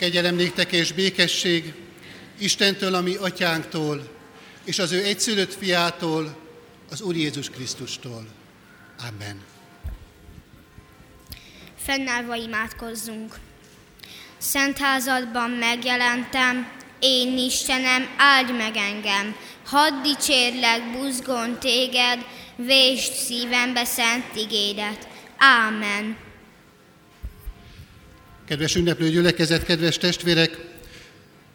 Kegyelem és békesség Istentől, ami atyánktól, és az ő egyszülött fiától, az Úr Jézus Krisztustól. Amen. Fennállva imádkozzunk. Szent házadban megjelentem, én Istenem, áldj meg engem, hadd dicsérlek buzgón téged, vésd szívembe szent igédet. Ámen. Kedves ünneplő gyülekezet, kedves testvérek,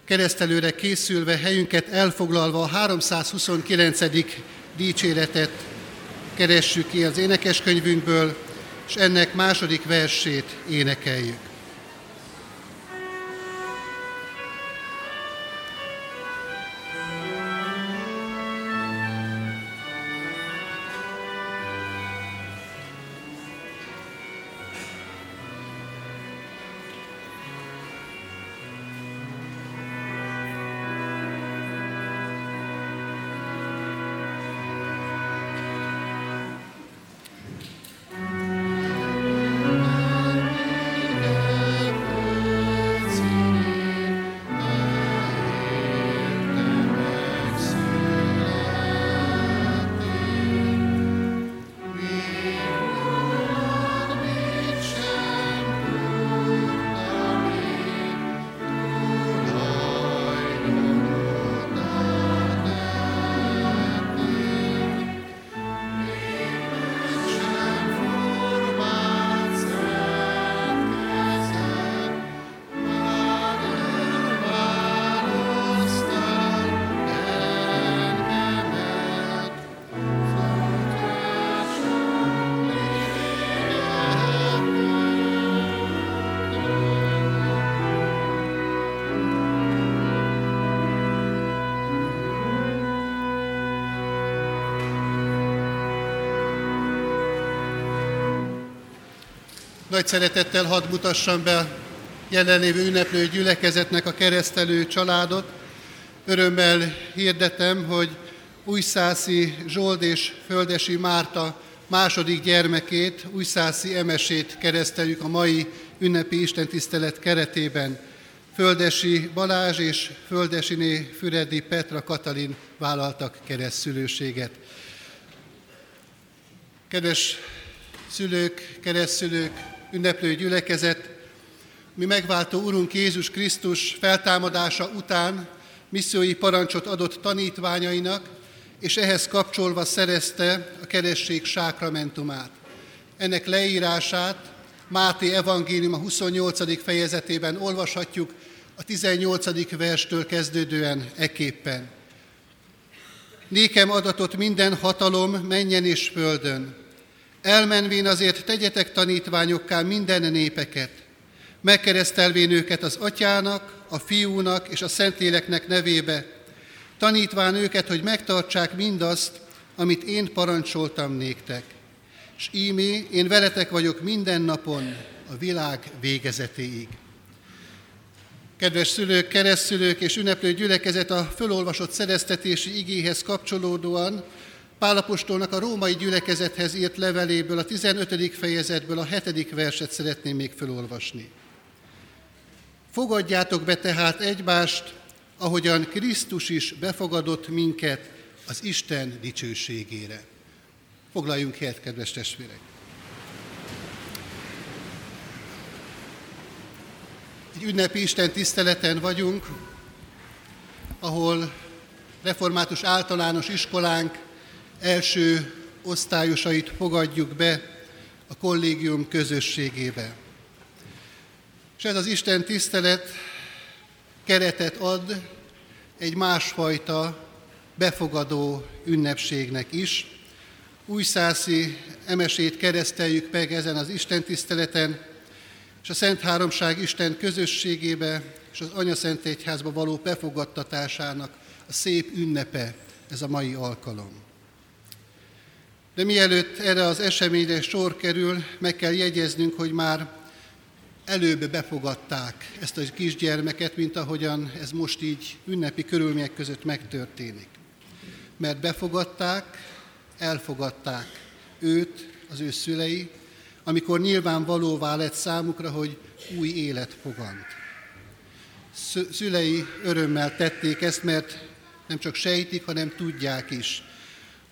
keresztelőre készülve, helyünket elfoglalva a 329. dicséretet keressük ki az énekeskönyvünkből, és ennek második versét énekeljük. Nagy szeretettel hadd mutassam be jelenlévő ünneplő gyülekezetnek a keresztelő családot. Örömmel hirdetem, hogy Újszászi Zsold és Földesi Márta második gyermekét, Újszászi Emesét kereszteljük a mai ünnepi istentisztelet keretében. Földesi Balázs és Földesiné Füredi Petra Katalin vállaltak keresztszülőséget. Kedves szülők, keresztszülők, ünneplő gyülekezet, mi megváltó Urunk Jézus Krisztus feltámadása után missziói parancsot adott tanítványainak, és ehhez kapcsolva szerezte a keresség sákramentumát. Ennek leírását Máté evangélium a 28. fejezetében olvashatjuk a 18. verstől kezdődően eképpen. Nékem adatot minden hatalom menjen és földön. Elmenvén azért tegyetek tanítványokká minden népeket, megkeresztelvén őket az atyának, a fiúnak és a szentléleknek nevébe, tanítván őket, hogy megtartsák mindazt, amit én parancsoltam néktek. És ímé, én veletek vagyok minden napon a világ végezetéig. Kedves szülők, keresztszülők és ünneplő gyülekezet a fölolvasott szereztetési igéhez kapcsolódóan Pálapostolnak a római gyülekezethez írt leveléből, a 15. fejezetből a 7. verset szeretném még felolvasni. Fogadjátok be tehát egymást, ahogyan Krisztus is befogadott minket az Isten dicsőségére. Foglaljunk helyet, kedves testvérek! Egy ünnepi Isten tiszteleten vagyunk, ahol református általános iskolánk első osztályosait fogadjuk be a kollégium közösségébe. És ez az Isten tisztelet keretet ad egy másfajta befogadó ünnepségnek is. Újszászi emesét kereszteljük meg ezen az Isten tiszteleten, és a Szent Háromság Isten közösségébe és az Anya Szent Egyházba való befogadtatásának a szép ünnepe ez a mai alkalom. De mielőtt erre az eseményre sor kerül, meg kell jegyeznünk, hogy már előbb befogadták ezt a kisgyermeket, mint ahogyan ez most így ünnepi körülmények között megtörténik. Mert befogadták, elfogadták őt, az ő szülei, amikor nyilvánvalóvá lett számukra, hogy új élet fogant. szülei örömmel tették ezt, mert nem csak sejtik, hanem tudják is,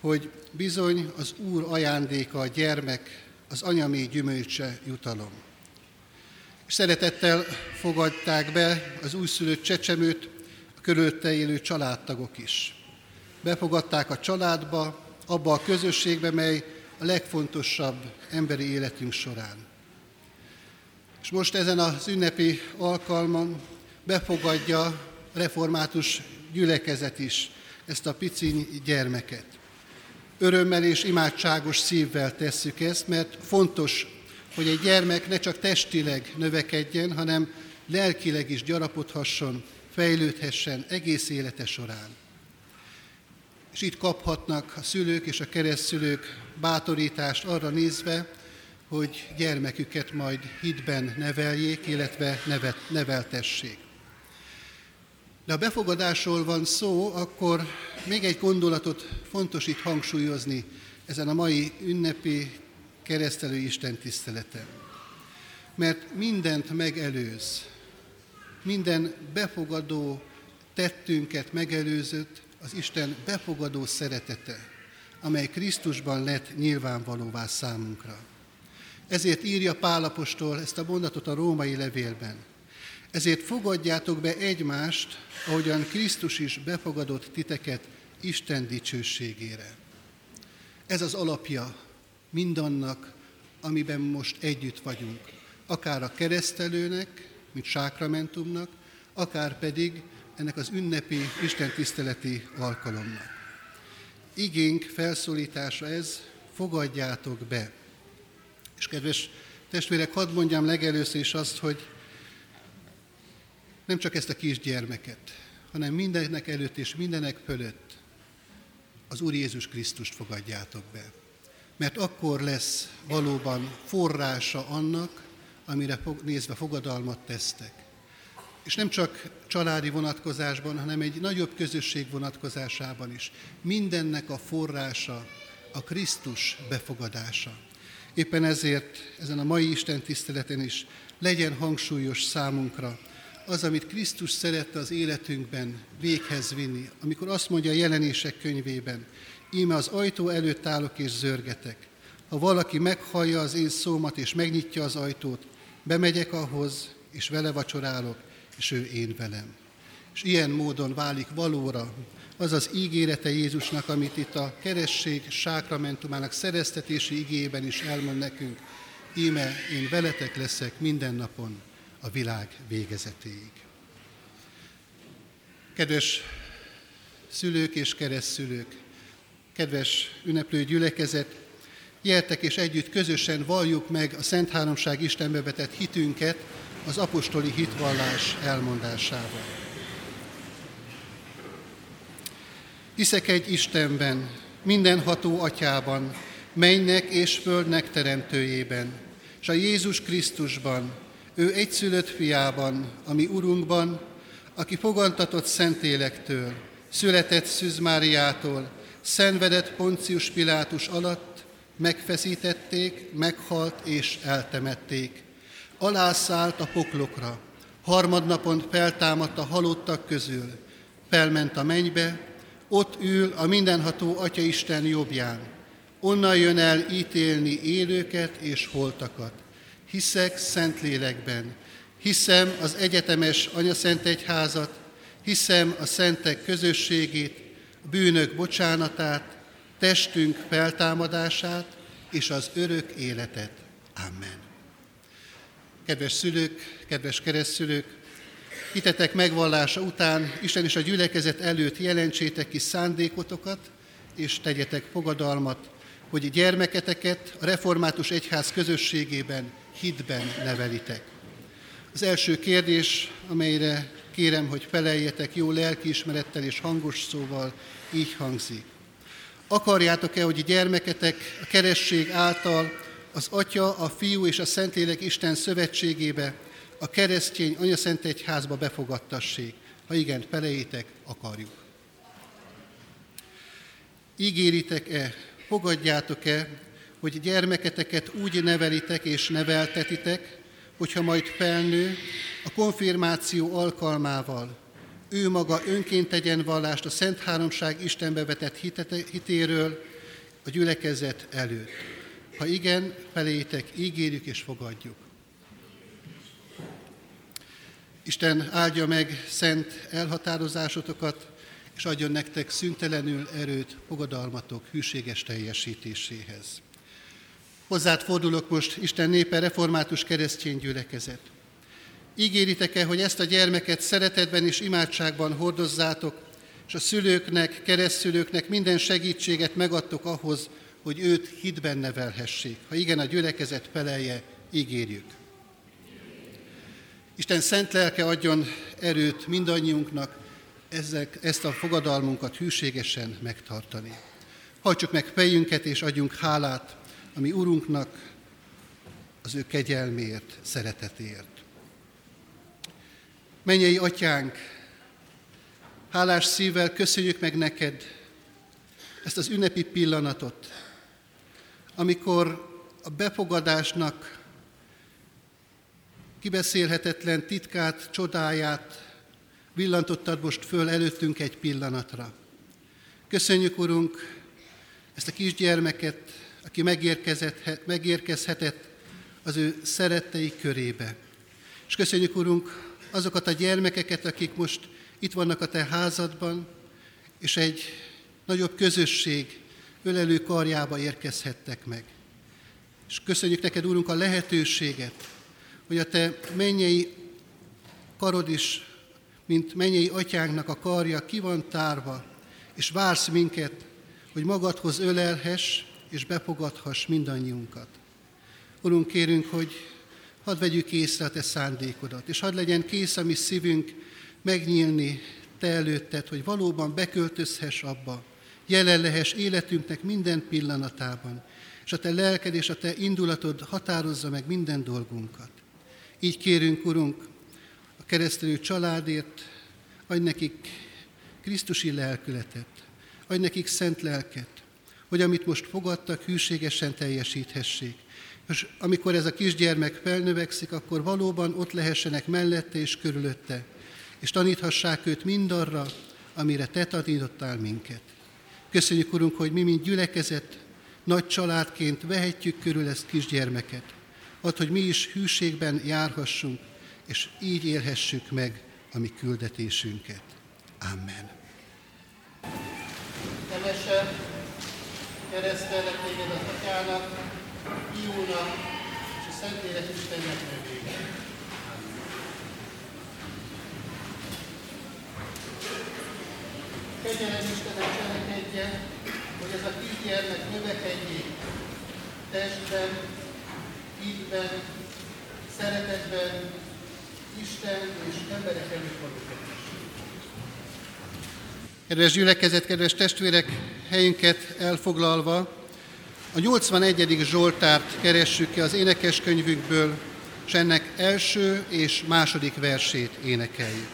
hogy bizony az Úr ajándéka a gyermek, az anyami gyümölcse jutalom. És szeretettel fogadták be az újszülött csecsemőt a körülötte élő családtagok is. Befogadták a családba, abba a közösségbe, mely a legfontosabb emberi életünk során. És most ezen az ünnepi alkalmon befogadja református gyülekezet is ezt a piciny gyermeket. Örömmel és imádságos szívvel tesszük ezt, mert fontos, hogy egy gyermek ne csak testileg növekedjen, hanem lelkileg is gyarapodhasson, fejlődhessen egész élete során. És itt kaphatnak a szülők és a keresztszülők bátorítást arra nézve, hogy gyermeküket majd hitben neveljék, illetve nevet, neveltessék. De a befogadásról van szó, akkor még egy gondolatot fontos itt hangsúlyozni ezen a mai ünnepi keresztelő Isten tiszteleten. Mert mindent megelőz, minden befogadó tettünket megelőzött az Isten befogadó szeretete, amely Krisztusban lett nyilvánvalóvá számunkra. Ezért írja Pálapostól ezt a mondatot a római levélben. Ezért fogadjátok be egymást, ahogyan Krisztus is befogadott titeket Isten dicsőségére. Ez az alapja mindannak, amiben most együtt vagyunk. Akár a keresztelőnek, mint sákramentumnak, akár pedig ennek az ünnepi Isten tiszteleti alkalomnak. Igénk felszólítása ez, fogadjátok be. És kedves testvérek, hadd mondjam legelőször is azt, hogy nem csak ezt a kisgyermeket, hanem mindennek előtt és mindenek fölött az Úr Jézus Krisztust fogadjátok be. Mert akkor lesz valóban forrása annak, amire nézve fogadalmat tesztek. És nem csak családi vonatkozásban, hanem egy nagyobb közösség vonatkozásában is. Mindennek a forrása a Krisztus befogadása. Éppen ezért ezen a mai Isten tiszteleten is legyen hangsúlyos számunkra az, amit Krisztus szerette az életünkben véghez vinni, amikor azt mondja a jelenések könyvében, íme az ajtó előtt állok és zörgetek. Ha valaki meghallja az én szómat és megnyitja az ajtót, bemegyek ahhoz, és vele vacsorálok, és ő én velem. És ilyen módon válik valóra az az ígérete Jézusnak, amit itt a keresség sákramentumának szereztetési igében is elmond nekünk. Íme én veletek leszek minden napon a világ végezetéig. Kedves szülők és keresztszülők, kedves ünneplő gyülekezet, Gyertek és együtt közösen valljuk meg a Szent Háromság Istenbe vetett hitünket az apostoli hitvallás elmondásával. Hiszek egy Istenben, mindenható atyában, mennek és földnek teremtőjében, és a Jézus Krisztusban, ő egyszülött fiában, ami Urunkban, aki fogantatott Szentélektől, született Szűz Máriától, szenvedett Poncius Pilátus alatt, megfeszítették, meghalt és eltemették. Alászállt a poklokra, harmadnapon feltámadt a halottak közül, felment a mennybe, ott ül a mindenható Atya Isten jobbján. Onnan jön el ítélni élőket és holtakat. Hiszek Szentlélekben, hiszem az egyetemes Anyaszent Egyházat, hiszem a szentek közösségét, a bűnök bocsánatát, testünk feltámadását és az örök életet. Amen. Kedves szülők, kedves keresztszülők, hitetek megvallása után Isten és a gyülekezet előtt jelentsétek ki szándékotokat, és tegyetek fogadalmat, hogy gyermeketeket a református egyház közösségében hitben nevelitek. Az első kérdés, amelyre kérem, hogy feleljetek jó lelkiismerettel és hangos szóval, így hangzik. Akarjátok-e, hogy gyermeketek a keresség által az Atya, a Fiú és a Szentlélek Isten szövetségébe, a keresztény anyaszent egyházba befogadtassék? Ha igen, felejétek, akarjuk. Ígéritek-e, fogadjátok-e, hogy gyermeketeket úgy nevelitek és neveltetitek, hogyha majd felnő, a konfirmáció alkalmával ő maga önként tegyen vallást a Szent Háromság Istenbe vetett hitéről a gyülekezet előtt. Ha igen, felétek ígérjük és fogadjuk. Isten áldja meg szent elhatározásotokat, és adjon nektek szüntelenül erőt fogadalmatok hűséges teljesítéséhez. Hozzád fordulok most, Isten népe, református keresztény gyülekezet. Ígéritek-e, hogy ezt a gyermeket szeretetben és imádságban hordozzátok, és a szülőknek, keresztülőknek minden segítséget megadtok ahhoz, hogy őt hitben nevelhessék. Ha igen, a gyülekezet felelje, ígérjük. Isten szent lelke adjon erőt mindannyiunknak ezek, ezt a fogadalmunkat hűségesen megtartani. Hajtsuk meg fejünket és adjunk hálát, ami Urunknak az ő kegyelmért, szeretetért. Mennyei atyánk, hálás szívvel köszönjük meg neked ezt az ünnepi pillanatot, amikor a befogadásnak kibeszélhetetlen titkát, csodáját villantottad most föl előttünk egy pillanatra. Köszönjük, Urunk, ezt a kisgyermeket, aki megérkezhetett az ő szerettei körébe. És köszönjük, Urunk, azokat a gyermekeket, akik most itt vannak a Te házadban, és egy nagyobb közösség ölelő karjába érkezhettek meg. És köszönjük neked, Úrunk, a lehetőséget, hogy a Te mennyei karod is, mint mennyei atyánknak a karja ki van tárva, és vársz minket, hogy magadhoz ölelhess, és befogadhass mindannyiunkat. Urunk, kérünk, hogy hadd vegyük észre a Te szándékodat, és hadd legyen kész a mi szívünk megnyílni Te előtted, hogy valóban beköltözhess abba, jelen lehess életünknek minden pillanatában, és a Te lelked és a Te indulatod határozza meg minden dolgunkat. Így kérünk, Urunk, a keresztelő családért, adj nekik Krisztusi lelkületet, adj nekik szent lelket, hogy amit most fogadtak, hűségesen teljesíthessék. És amikor ez a kisgyermek felnövekszik, akkor valóban ott lehessenek mellette és körülötte, és taníthassák őt mindarra, amire te tanítottál minket. Köszönjük, Urunk, hogy mi, mint gyülekezet, nagy családként vehetjük körül ezt kisgyermeket. Add, hogy mi is hűségben járhassunk, és így élhessük meg a mi küldetésünket. Amen. Kevesebb keresztelek téged az atyának, Fiúnak és a Szentlélek Istennek nevében. Kegyelem Istenem cselekedje, hogy ez a kisgyermek növekedjék testben, hitben, szeretetben, Isten és emberek előtt Kedves gyülekezet, kedves testvérek, helyünket elfoglalva, a 81. Zsoltárt keressük ki az énekeskönyvükből, és ennek első és második versét énekeljük.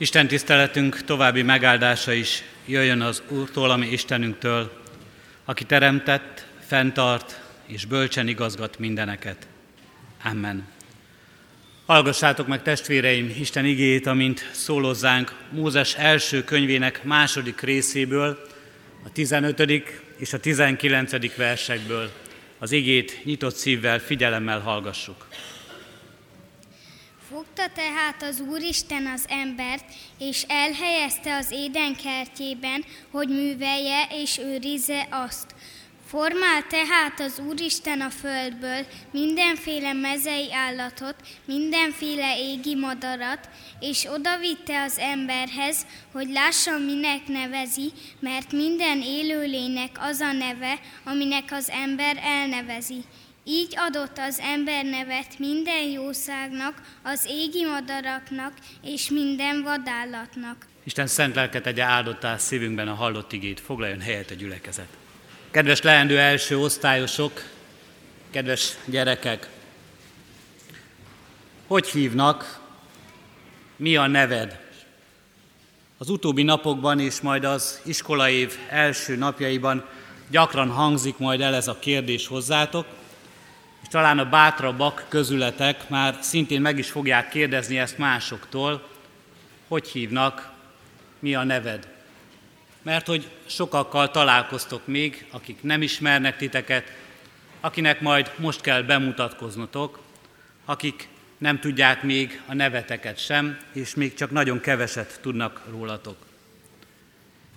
Isten tiszteletünk további megáldása is jöjjön az Úrtól, ami Istenünktől, aki teremtett, fenntart és bölcsen igazgat mindeneket. Amen. Hallgassátok meg testvéreim Isten igéjét, amint szólozzánk Mózes első könyvének második részéből, a 15. és a 19. versekből. Az igét nyitott szívvel, figyelemmel hallgassuk. Fogta tehát az Úristen az embert, és elhelyezte az éden kertjében, hogy művelje és őrizze azt. Formál tehát az Úristen a földből mindenféle mezei állatot, mindenféle égi madarat, és odavitte az emberhez, hogy lássa, minek nevezi, mert minden élőlének az a neve, aminek az ember elnevezi. Így adott az ember nevet minden jószágnak, az égi madaraknak és minden vadállatnak. Isten szent lelket tegye áldottá szívünkben a hallott igét, foglaljon helyet a gyülekezet. Kedves leendő első osztályosok, kedves gyerekek, hogy hívnak, mi a neved? Az utóbbi napokban és majd az iskolaév első napjaiban gyakran hangzik majd el ez a kérdés hozzátok, és talán a bátrabbak közületek már szintén meg is fogják kérdezni ezt másoktól, hogy hívnak, mi a neved. Mert hogy sokakkal találkoztok még, akik nem ismernek titeket, akinek majd most kell bemutatkoznotok, akik nem tudják még a neveteket sem, és még csak nagyon keveset tudnak rólatok.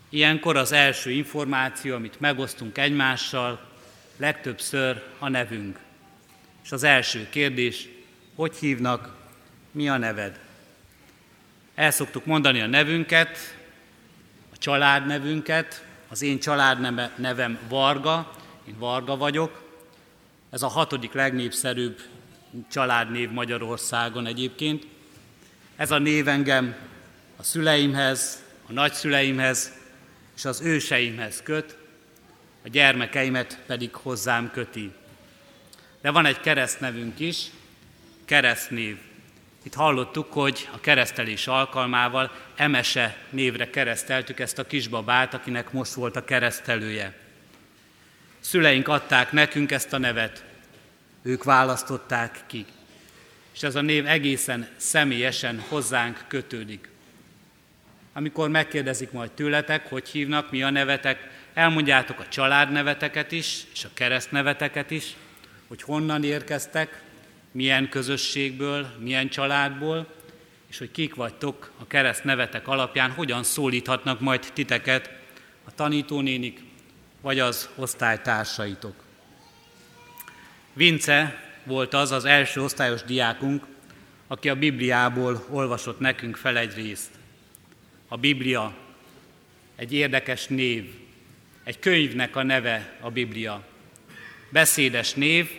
Ilyenkor az első információ, amit megosztunk egymással, legtöbbször a nevünk. És az első kérdés, hogy hívnak, mi a neved? El szoktuk mondani a nevünket, a családnevünket, az én családnevem Varga, én Varga vagyok. Ez a hatodik legnépszerűbb családnév Magyarországon egyébként. Ez a név engem a szüleimhez, a nagyszüleimhez és az őseimhez köt, a gyermekeimet pedig hozzám köti. De van egy keresztnevünk is, keresztnév. Itt hallottuk, hogy a keresztelés alkalmával Emese névre kereszteltük ezt a kisbabát, akinek most volt a keresztelője. Szüleink adták nekünk ezt a nevet, ők választották ki. És ez a név egészen személyesen hozzánk kötődik. Amikor megkérdezik majd tőletek, hogy hívnak, mi a nevetek, elmondjátok a családneveteket is, és a keresztneveteket is, hogy honnan érkeztek, milyen közösségből, milyen családból, és hogy kik vagytok a kereszt nevetek alapján, hogyan szólíthatnak majd titeket a tanítónénik, vagy az osztálytársaitok. Vince volt az az első osztályos diákunk, aki a Bibliából olvasott nekünk fel egy részt. A Biblia egy érdekes név, egy könyvnek a neve a Biblia. Beszédes név,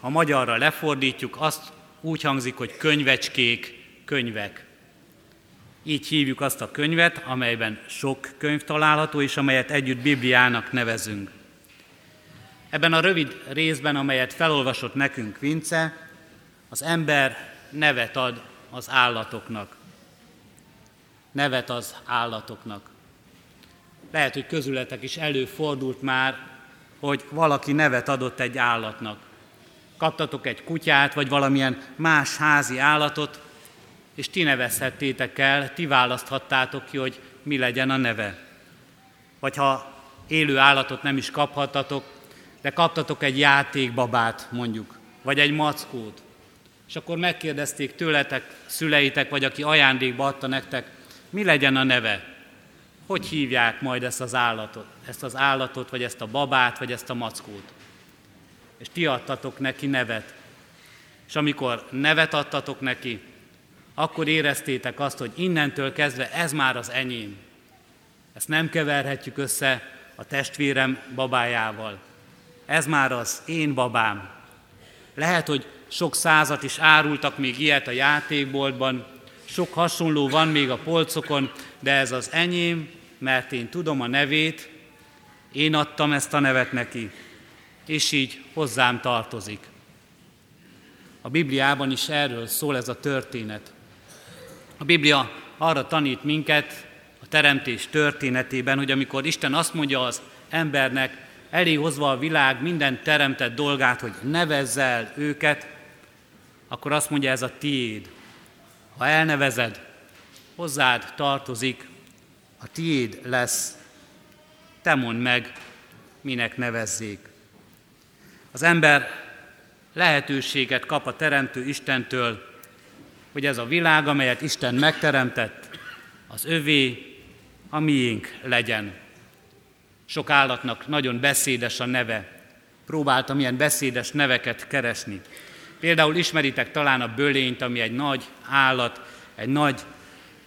ha magyarra lefordítjuk, azt úgy hangzik, hogy könyvecskék, könyvek. Így hívjuk azt a könyvet, amelyben sok könyv található, és amelyet együtt Bibliának nevezünk. Ebben a rövid részben, amelyet felolvasott nekünk Vince, az ember nevet ad az állatoknak. Nevet az állatoknak. Lehet, hogy közületek is előfordult már, hogy valaki nevet adott egy állatnak. Kaptatok egy kutyát, vagy valamilyen más házi állatot, és ti nevezhettétek el, ti választhattátok ki, hogy mi legyen a neve. Vagy ha élő állatot nem is kaphattatok, de kaptatok egy játékbabát mondjuk, vagy egy mackót, és akkor megkérdezték tőletek, szüleitek, vagy aki ajándékba adta nektek, mi legyen a neve, hogy hívják majd ezt az állatot, ezt az állatot, vagy ezt a babát, vagy ezt a mackót és ti adtatok neki nevet. És amikor nevet adtatok neki, akkor éreztétek azt, hogy innentől kezdve ez már az enyém. Ezt nem keverhetjük össze a testvérem babájával. Ez már az én babám. Lehet, hogy sok százat is árultak még ilyet a játékboltban, sok hasonló van még a polcokon, de ez az enyém, mert én tudom a nevét, én adtam ezt a nevet neki, és így hozzám tartozik. A Bibliában is erről szól ez a történet. A Biblia arra tanít minket a teremtés történetében, hogy amikor Isten azt mondja az embernek, elé hozva a világ minden teremtett dolgát, hogy nevezzel el őket, akkor azt mondja, ez a tiéd. Ha elnevezed, hozzád tartozik, a tiéd lesz, te mondd meg, minek nevezzék. Az ember lehetőséget kap a Teremtő Istentől, hogy ez a világ, amelyet Isten megteremtett, az övé, a miénk legyen. Sok állatnak nagyon beszédes a neve. Próbáltam ilyen beszédes neveket keresni. Például ismeritek talán a bölényt, ami egy nagy állat, egy nagy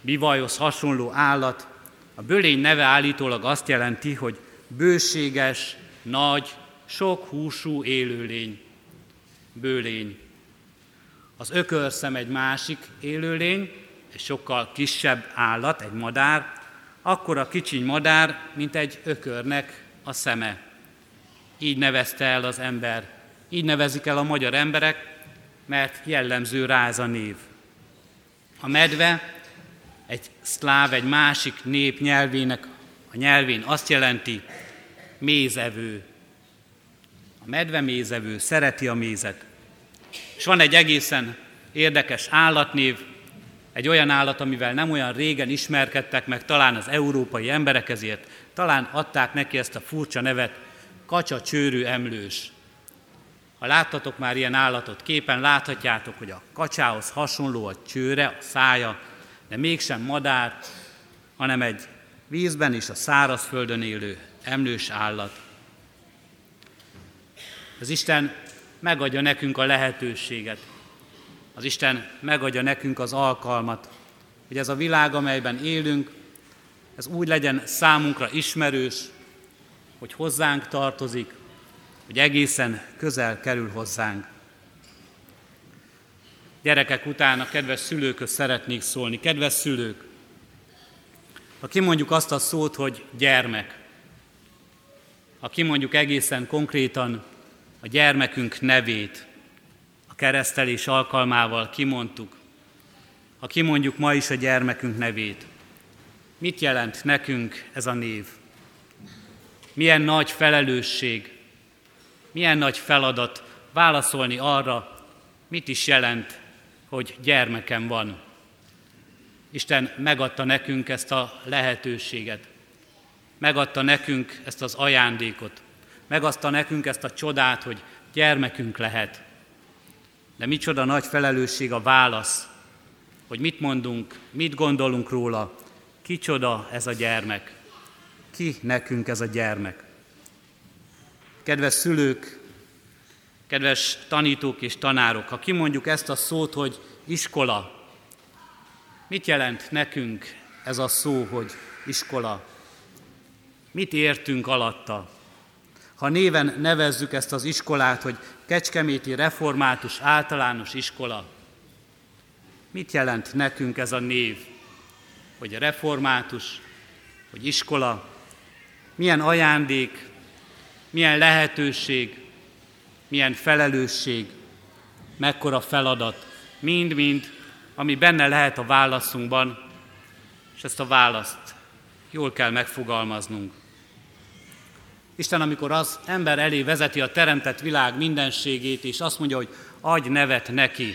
bivajhoz hasonló állat. A bölény neve állítólag azt jelenti, hogy bőséges, nagy, sok húsú élőlény. Bőlény. Az ökörszem egy másik élőlény, egy sokkal kisebb állat, egy madár, akkor a kicsiny madár, mint egy ökörnek a szeme. Így nevezte el az ember. Így nevezik el a magyar emberek, mert jellemző rá ez a név. A medve egy szláv, egy másik nép nyelvének a nyelvén azt jelenti mézevő. A medve mézevő, szereti a mézet. És van egy egészen érdekes állatnév, egy olyan állat, amivel nem olyan régen ismerkedtek meg talán az európai emberek, ezért talán adták neki ezt a furcsa nevet, kacsa csőrű emlős. Ha láttatok már ilyen állatot képen, láthatjátok, hogy a kacsához hasonló a csőre, a szája, de mégsem madár, hanem egy vízben és a szárazföldön élő emlős állat. Az Isten megadja nekünk a lehetőséget, az Isten megadja nekünk az alkalmat, hogy ez a világ, amelyben élünk, ez úgy legyen számunkra ismerős, hogy hozzánk tartozik, hogy egészen közel kerül hozzánk. Gyerekek után a kedves szülőköz szeretnék szólni. Kedves szülők, ha kimondjuk azt a szót, hogy gyermek, ha kimondjuk egészen konkrétan a gyermekünk nevét, keresztelés alkalmával kimondtuk, ha kimondjuk ma is a gyermekünk nevét, mit jelent nekünk ez a név? Milyen nagy felelősség, milyen nagy feladat válaszolni arra, mit is jelent, hogy gyermekem van. Isten megadta nekünk ezt a lehetőséget, megadta nekünk ezt az ajándékot, megadta nekünk ezt a csodát, hogy gyermekünk lehet. De micsoda nagy felelősség a válasz, hogy mit mondunk, mit gondolunk róla, kicsoda ez a gyermek, ki nekünk ez a gyermek. Kedves szülők, kedves tanítók és tanárok, ha kimondjuk ezt a szót, hogy iskola, mit jelent nekünk ez a szó, hogy iskola? Mit értünk alatta? Ha néven nevezzük ezt az iskolát, hogy Kecskeméti Református Általános Iskola, mit jelent nekünk ez a név? Hogy református, hogy iskola, milyen ajándék, milyen lehetőség, milyen felelősség, mekkora feladat, mind-mind, ami benne lehet a válaszunkban, és ezt a választ jól kell megfogalmaznunk. Isten, amikor az ember elé vezeti a teremtett világ mindenségét, és azt mondja, hogy adj nevet neki,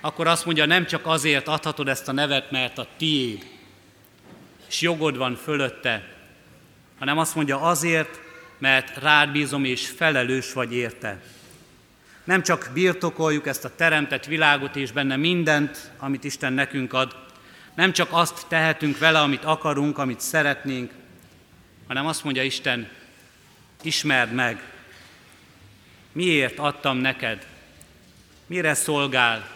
akkor azt mondja, nem csak azért adhatod ezt a nevet, mert a tiéd, és jogod van fölötte, hanem azt mondja azért, mert rád bízom és felelős vagy érte. Nem csak birtokoljuk ezt a teremtett világot és benne mindent, amit Isten nekünk ad, nem csak azt tehetünk vele, amit akarunk, amit szeretnénk, hanem azt mondja Isten, ismerd meg, miért adtam neked, mire szolgál,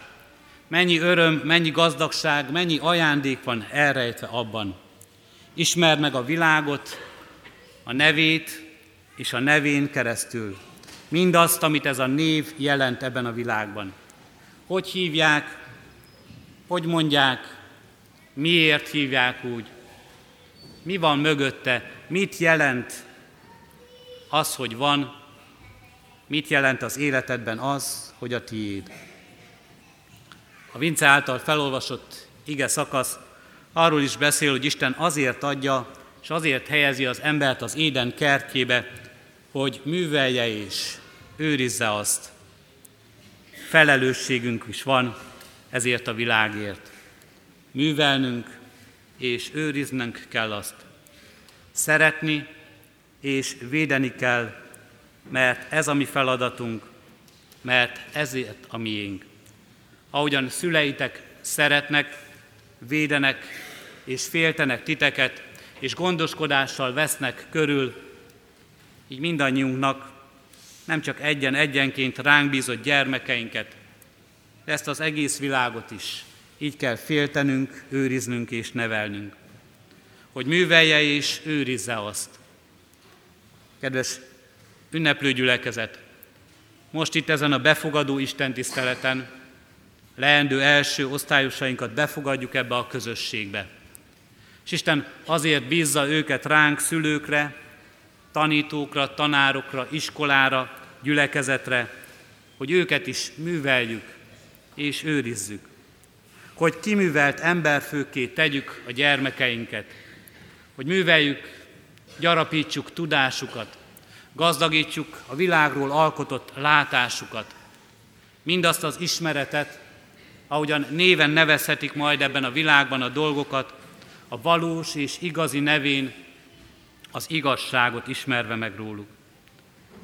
mennyi öröm, mennyi gazdagság, mennyi ajándék van elrejtve abban. Ismerd meg a világot, a nevét és a nevén keresztül. Mindazt, amit ez a név jelent ebben a világban. Hogy hívják, hogy mondják, miért hívják úgy, mi van mögötte, mit jelent az, hogy van, mit jelent az életedben az, hogy a tiéd. A Vince által felolvasott ige szakasz Arról is beszél, hogy Isten azért adja, és azért helyezi az embert az éden kertjébe, hogy művelje és őrizze azt. Felelősségünk is van ezért a világért. Művelnünk és őriznünk kell azt. Szeretni és védeni kell, mert ez a mi feladatunk, mert ezért a miénk. Ahogyan szüleitek szeretnek, védenek és féltenek titeket, és gondoskodással vesznek körül, így mindannyiunknak nem csak egyen-egyenként ránk bízott gyermekeinket, de ezt az egész világot is így kell féltenünk, őriznünk és nevelnünk. Hogy művelje és őrizze azt. Kedves ünneplő gyülekezet, most itt ezen a befogadó Isten tiszteleten leendő első osztályosainkat befogadjuk ebbe a közösségbe. És Isten azért bízza őket ránk, szülőkre, tanítókra, tanárokra, iskolára, gyülekezetre, hogy őket is műveljük és őrizzük. Hogy kiművelt emberfőkké tegyük a gyermekeinket, hogy műveljük, gyarapítsuk tudásukat, gazdagítsuk a világról alkotott látásukat, mindazt az ismeretet, ahogyan néven nevezhetik majd ebben a világban a dolgokat, a valós és igazi nevén az igazságot ismerve meg róluk.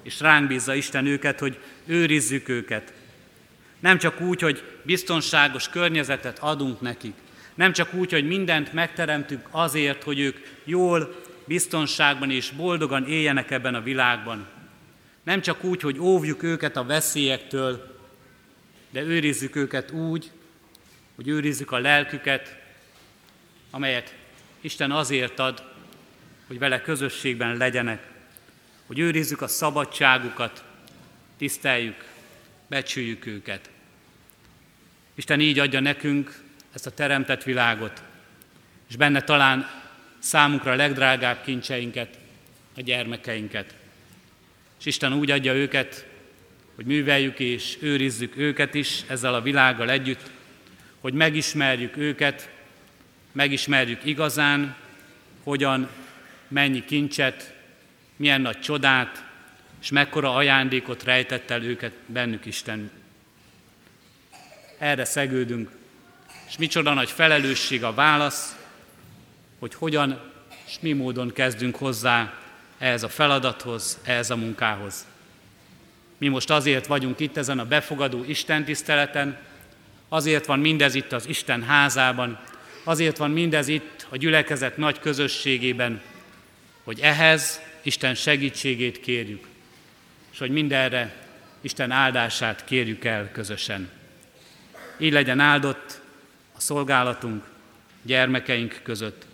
És ránk bízza Isten őket, hogy őrizzük őket. Nem csak úgy, hogy biztonságos környezetet adunk nekik, nem csak úgy, hogy mindent megteremtünk azért, hogy ők jól, biztonságban és boldogan éljenek ebben a világban. Nem csak úgy, hogy óvjuk őket a veszélyektől, de őrizzük őket úgy, hogy őrizzük a lelküket, amelyet Isten azért ad, hogy vele közösségben legyenek, hogy őrizzük a szabadságukat, tiszteljük, becsüljük őket. Isten így adja nekünk ezt a teremtett világot, és benne talán számunkra a legdrágább kincseinket, a gyermekeinket. És Isten úgy adja őket, hogy műveljük és őrizzük őket is ezzel a világgal együtt, hogy megismerjük őket, megismerjük igazán, hogyan, mennyi kincset, milyen nagy csodát, és mekkora ajándékot rejtett el őket bennük Isten. Erre szegődünk, és micsoda nagy felelősség a válasz, hogy hogyan és mi módon kezdünk hozzá ehhez a feladathoz, ehhez a munkához. Mi most azért vagyunk itt ezen a befogadó Isten tiszteleten, azért van mindez itt az Isten házában, azért van mindez itt a gyülekezet nagy közösségében, hogy ehhez Isten segítségét kérjük, és hogy mindenre Isten áldását kérjük el közösen. Így legyen áldott a szolgálatunk gyermekeink között.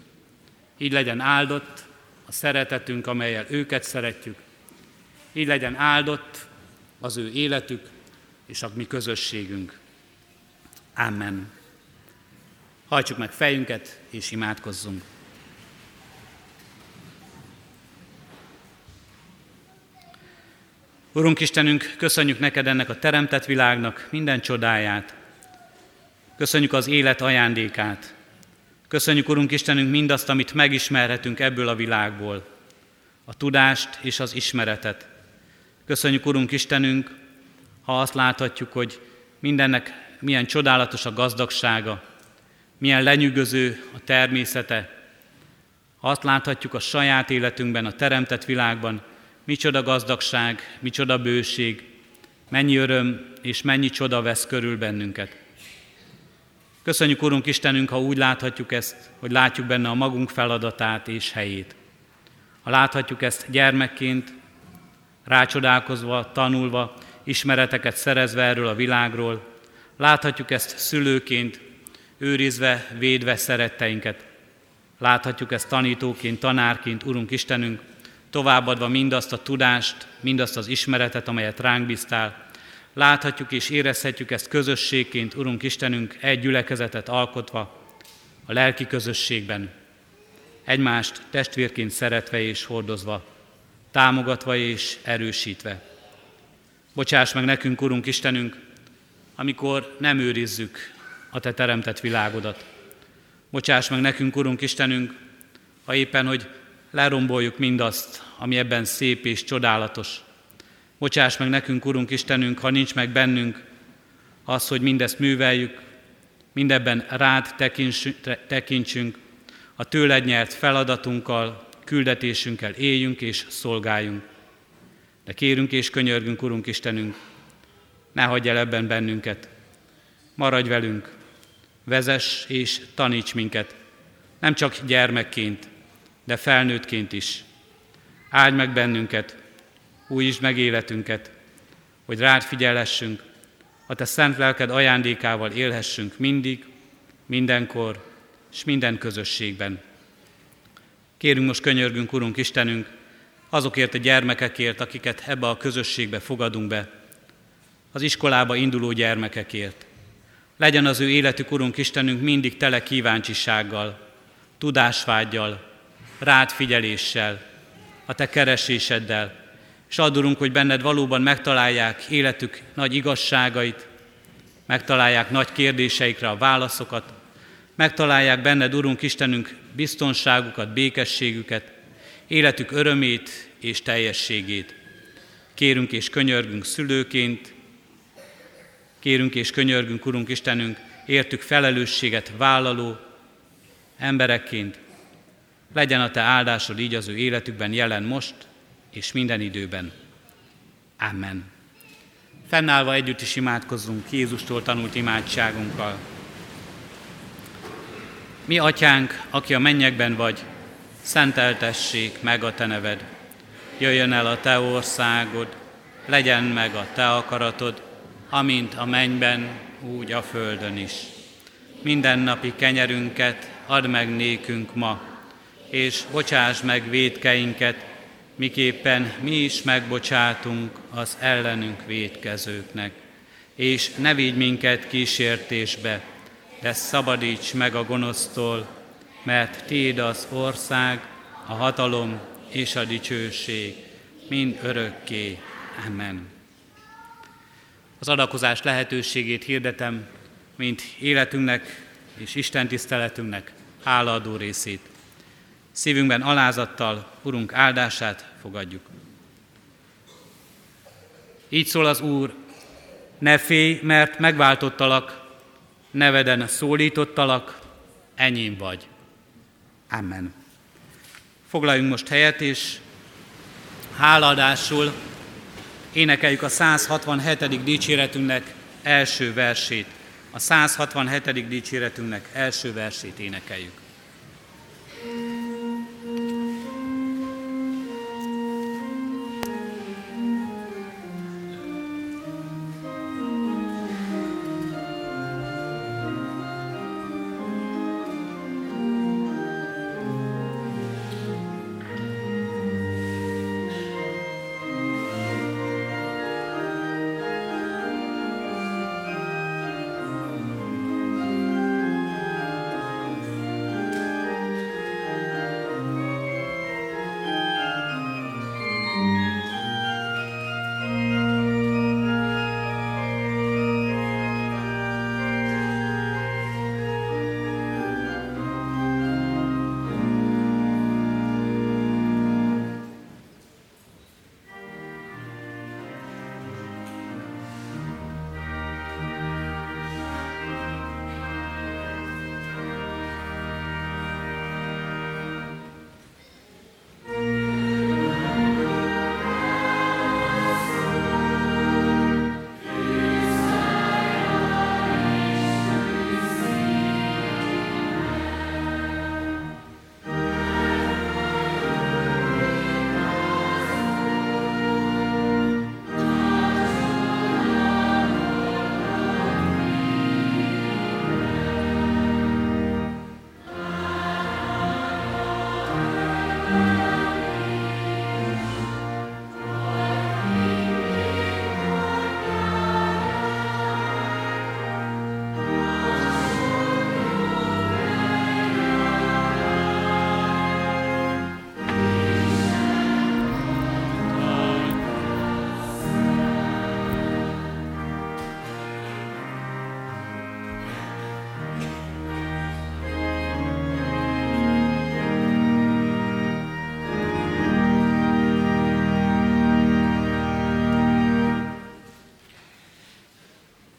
Így legyen áldott a szeretetünk, amelyel őket szeretjük. Így legyen áldott az ő életük és a mi közösségünk. Amen. Hajtsuk meg fejünket és imádkozzunk. Urunk Istenünk, köszönjük neked ennek a teremtett világnak minden csodáját. Köszönjük az élet ajándékát. Köszönjük, Urunk Istenünk, mindazt, amit megismerhetünk ebből a világból, a tudást és az ismeretet. Köszönjük, Urunk Istenünk, ha azt láthatjuk, hogy mindennek milyen csodálatos a gazdagsága, milyen lenyűgöző a természete. Ha azt láthatjuk a saját életünkben, a teremtett világban, micsoda gazdagság, micsoda bőség, mennyi öröm és mennyi csoda vesz körül bennünket. Köszönjük, Urunk Istenünk, ha úgy láthatjuk ezt, hogy látjuk benne a magunk feladatát és helyét. Ha láthatjuk ezt gyermekként, rácsodálkozva, tanulva, ismereteket szerezve erről a világról, láthatjuk ezt szülőként, őrizve, védve szeretteinket. Láthatjuk ezt tanítóként, tanárként, Urunk Istenünk, továbbadva mindazt a tudást, mindazt az ismeretet, amelyet ránk bíztál, Láthatjuk és érezhetjük ezt közösségként, Urunk Istenünk, egy gyülekezetet alkotva, a lelki közösségben, egymást testvérként szeretve és hordozva, támogatva és erősítve. Bocsáss meg nekünk, Urunk Istenünk, amikor nem őrizzük a Te teremtett világodat. Bocsáss meg nekünk, Urunk Istenünk, ha éppen, hogy leromboljuk mindazt, ami ebben szép és csodálatos. Bocsáss meg nekünk, Urunk Istenünk, ha nincs meg bennünk az, hogy mindezt műveljük, mindebben rád tekintsünk, a tőled nyert feladatunkkal, küldetésünkkel éljünk és szolgáljunk. De kérünk és könyörgünk, Urunk Istenünk, ne hagyj el ebben bennünket. Maradj velünk, vezess és taníts minket, nem csak gyermekként, de felnőttként is. Áldj meg bennünket, újítsd meg életünket, hogy rád figyelhessünk, a te szent lelked ajándékával élhessünk mindig, mindenkor és minden közösségben. Kérünk most könyörgünk, Urunk Istenünk, azokért a gyermekekért, akiket ebbe a közösségbe fogadunk be, az iskolába induló gyermekekért. Legyen az ő életük, Urunk Istenünk, mindig tele kíváncsisággal, tudásvágyjal, rád figyeléssel, a Te kereséseddel, és adurunk, hogy benned valóban megtalálják életük nagy igazságait, megtalálják nagy kérdéseikre a válaszokat, megtalálják benned, Urunk Istenünk, biztonságukat, békességüket, életük örömét és teljességét. Kérünk és könyörgünk szülőként, kérünk és könyörgünk, Urunk Istenünk, értük felelősséget vállaló emberekként, legyen a Te áldásod így az ő életükben jelen most és minden időben. Amen. Fennállva együtt is imádkozzunk Jézustól tanult imádságunkkal. Mi, Atyánk, aki a mennyekben vagy, szenteltessék meg a Te neved. Jöjjön el a Te országod, legyen meg a Te akaratod, amint a mennyben, úgy a földön is. Mindennapi kenyerünket add meg nékünk ma, és bocsáss meg védkeinket, miképpen mi is megbocsátunk az ellenünk védkezőknek. És ne vigy minket kísértésbe, de szabadíts meg a gonosztól, mert Téd az ország, a hatalom és a dicsőség, mind örökké. Amen. Az adakozás lehetőségét hirdetem, mint életünknek és Isten tiszteletünknek hálaadó részét. Szívünkben alázattal Urunk áldását fogadjuk. Így szól az Úr, ne félj, mert megváltottalak, neveden szólítottalak, enyém vagy. Amen. Foglaljunk most helyet, és háladásul énekeljük a 167. dicséretünknek első versét. A 167. dicséretünknek első versét énekeljük.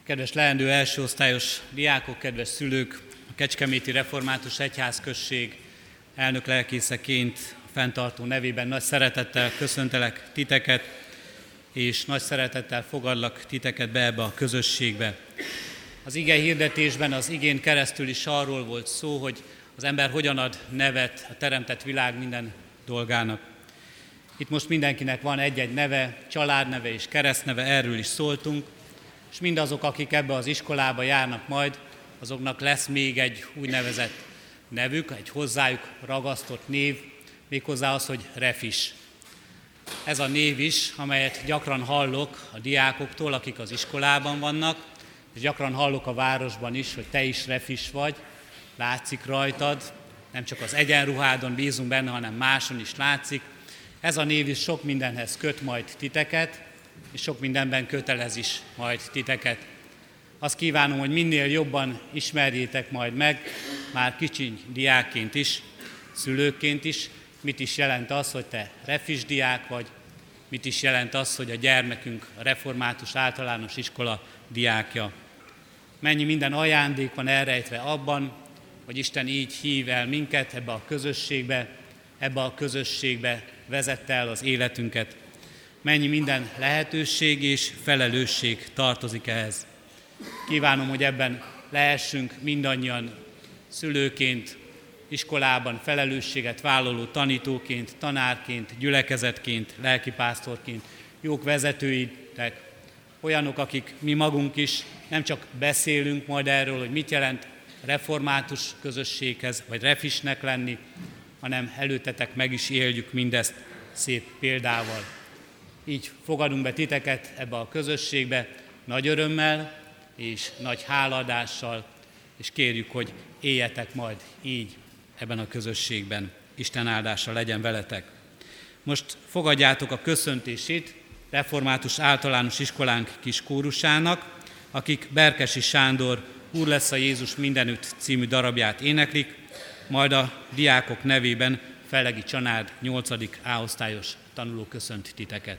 Kedves leendő elsőosztályos diákok, kedves szülők, a Kecskeméti Református Egyházközség elnök lelkészeként fenntartó nevében nagy szeretettel köszöntelek titeket, és nagy szeretettel fogadlak titeket be ebbe a közösségbe. Az ige hirdetésben, az igén keresztül is arról volt szó, hogy az ember hogyan ad nevet a teremtett világ minden dolgának. Itt most mindenkinek van egy-egy neve, családneve és keresztneve, erről is szóltunk, és mindazok, akik ebbe az iskolába járnak majd, azoknak lesz még egy úgynevezett nevük, egy hozzájuk ragasztott név, méghozzá az, hogy refis. Ez a név is, amelyet gyakran hallok a diákoktól, akik az iskolában vannak, és gyakran hallok a városban is, hogy te is refis vagy, látszik rajtad, nem csak az egyenruhádon bízunk benne, hanem máson is látszik. Ez a név is sok mindenhez köt majd titeket, és sok mindenben kötelez is majd titeket. Azt kívánom, hogy minél jobban ismerjétek majd meg, már kicsi diákként is, szülőként is, mit is jelent az, hogy te refis diák vagy, mit is jelent az, hogy a gyermekünk a református általános iskola diákja. Mennyi minden ajándék van elrejtve abban, hogy Isten így hív el minket ebbe a közösségbe, ebbe a közösségbe vezette el az életünket. Mennyi minden lehetőség és felelősség tartozik ehhez. Kívánom, hogy ebben lehessünk mindannyian szülőként, iskolában felelősséget vállaló tanítóként, tanárként, gyülekezetként, lelkipásztorként, jók vezetőitek, olyanok, akik mi magunk is nem csak beszélünk majd erről, hogy mit jelent református közösséghez, vagy refisnek lenni, hanem előtetek meg is éljük mindezt szép példával. Így fogadunk be titeket ebbe a közösségbe nagy örömmel és nagy háladással, és kérjük, hogy éljetek majd így ebben a közösségben. Isten áldása legyen veletek. Most fogadjátok a köszöntését Református Általános Iskolánk kis kórusának, akik Berkesi Sándor Úr lesz a Jézus mindenütt című darabját éneklik, majd a diákok nevében Fellegi Csanád 8. A-osztályos tanuló köszönt titeket.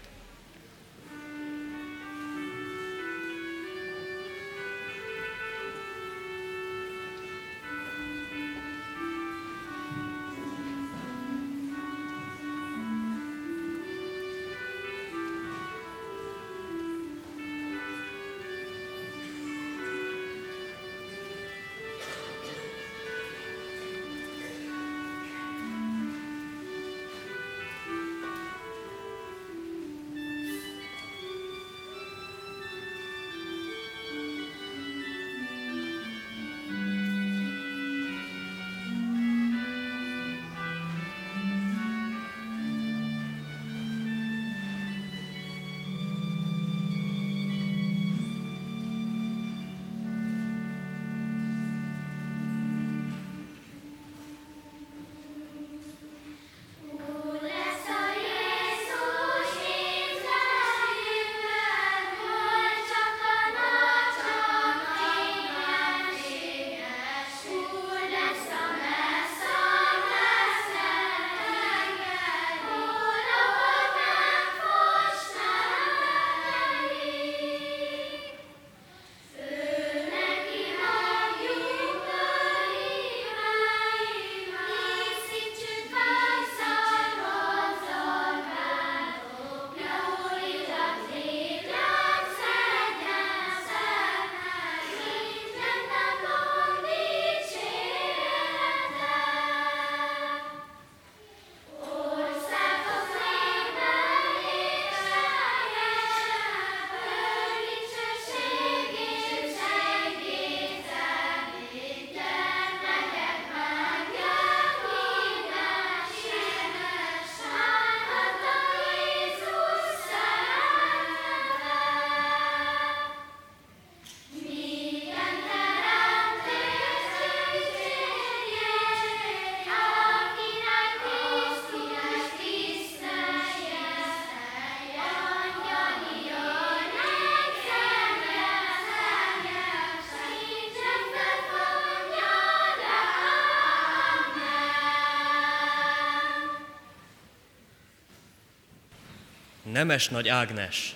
Nemes Nagy Ágnes,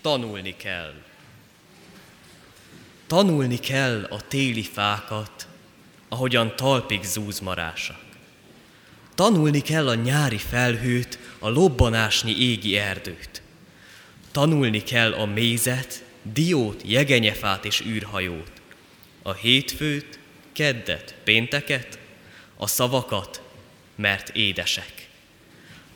tanulni kell. Tanulni kell a téli fákat, ahogyan talpig zúzmarásak. Tanulni kell a nyári felhőt, a lobbanásnyi égi erdőt. Tanulni kell a mézet, diót, jegenyefát és űrhajót. A hétfőt, keddet, pénteket, a szavakat, mert édesek.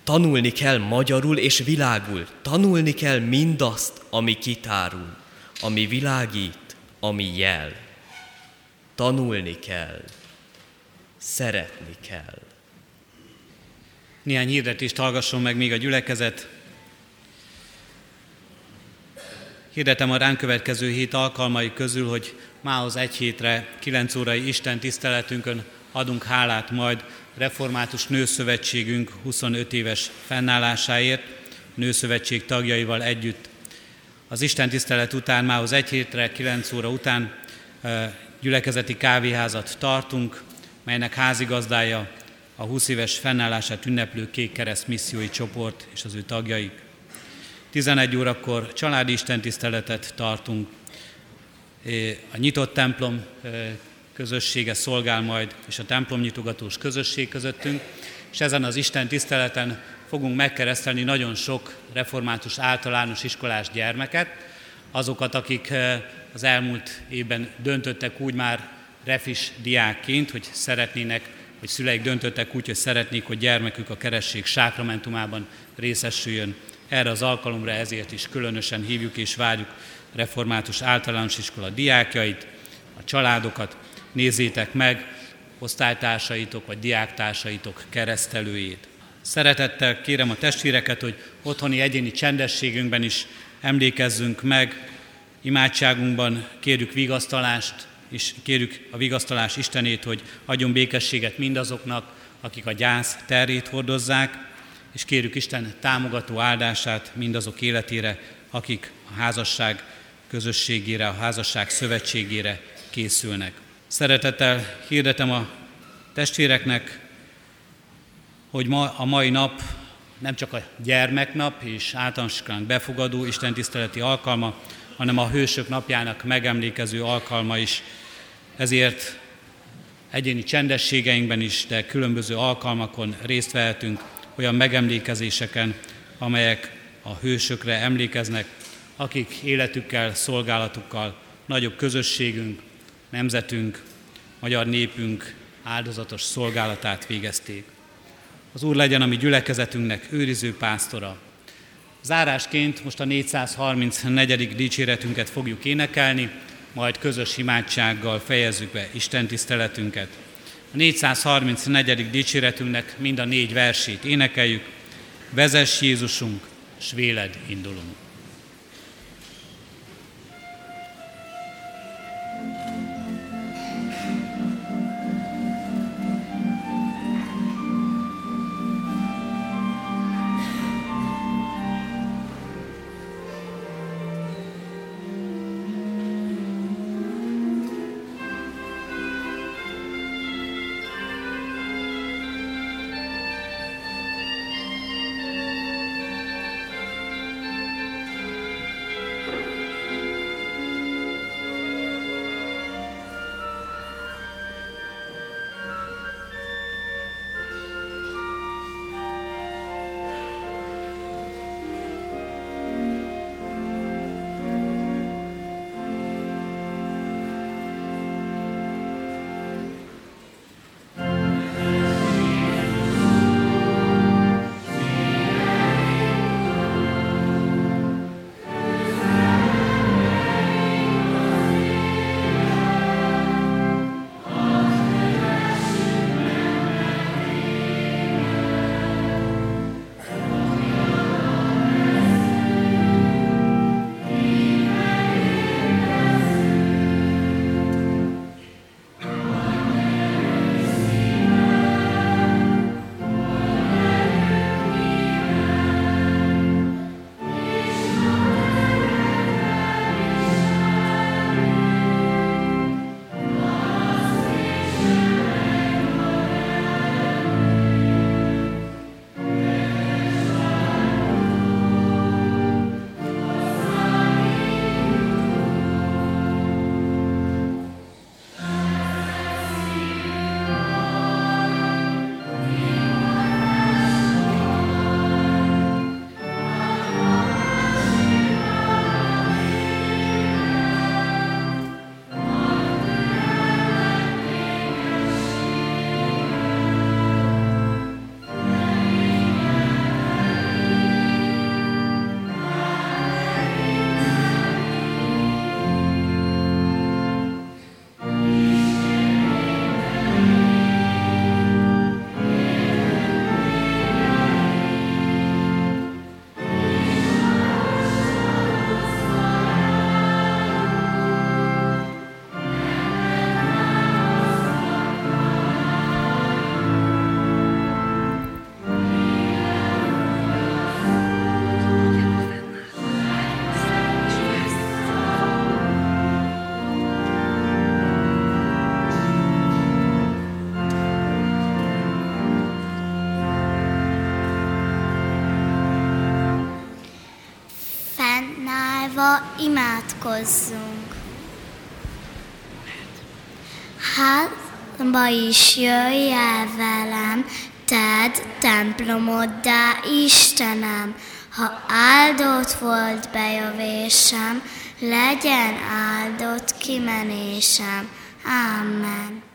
Tanulni kell magyarul és világul, tanulni kell mindazt, ami kitárul, ami világít, ami jel. Tanulni kell, szeretni kell. Néhány hirdetést hallgasson meg még a gyülekezet. Hirdetem a ránk következő hét alkalmai közül, hogy mához egy hétre, 9 órai Isten tiszteletünkön adunk hálát majd Református Nőszövetségünk 25 éves fennállásáért, Nőszövetség tagjaival együtt. Az Isten tisztelet után, mához egy hétre, 9 óra után gyülekezeti kávéházat tartunk, melynek házigazdája a 20 éves fennállását ünneplő Kék Kereszt missziói csoport és az ő tagjaik. 11 órakor családi istentiszteletet tartunk, a nyitott templom közössége szolgál majd, és a templomnyitogatós közösség közöttünk, és ezen az Isten tiszteleten fogunk megkeresztelni nagyon sok református általános iskolás gyermeket, azokat, akik az elmúlt évben döntöttek úgy már refis diákként, hogy szeretnének, hogy szüleik döntöttek úgy, hogy szeretnék, hogy gyermekük a keresség sákramentumában részesüljön. Erre az alkalomra ezért is különösen hívjuk és várjuk református általános iskola diákjait, a családokat, nézzétek meg osztálytársaitok vagy diáktársaitok keresztelőjét. Szeretettel kérem a testvéreket, hogy otthoni egyéni csendességünkben is emlékezzünk meg, imádságunkban kérjük vigasztalást, és kérjük a vigasztalás Istenét, hogy adjon békességet mindazoknak, akik a gyász terét hordozzák, és kérjük Isten támogató áldását mindazok életére, akik a házasság közösségére, a házasság szövetségére készülnek. Szeretettel hirdetem a testvéreknek, hogy ma, a mai nap nem csak a gyermeknap és általános befogadó istentiszteleti alkalma, hanem a hősök napjának megemlékező alkalma is. Ezért egyéni csendességeinkben is, de különböző alkalmakon részt vehetünk olyan megemlékezéseken, amelyek a hősökre emlékeznek, akik életükkel, szolgálatukkal nagyobb közösségünk, nemzetünk, magyar népünk áldozatos szolgálatát végezték. Az Úr legyen a mi gyülekezetünknek őriző pásztora. Zárásként most a 434. dicséretünket fogjuk énekelni, majd közös imádsággal fejezzük be Isten tiszteletünket. A 434. dicséretünknek mind a négy versét énekeljük. Vezess Jézusunk, s véled indulunk. Hátba is jöjj el velem, tedd templomoddá Istenem, ha áldott volt bejövésem, legyen áldott kimenésem. Amen.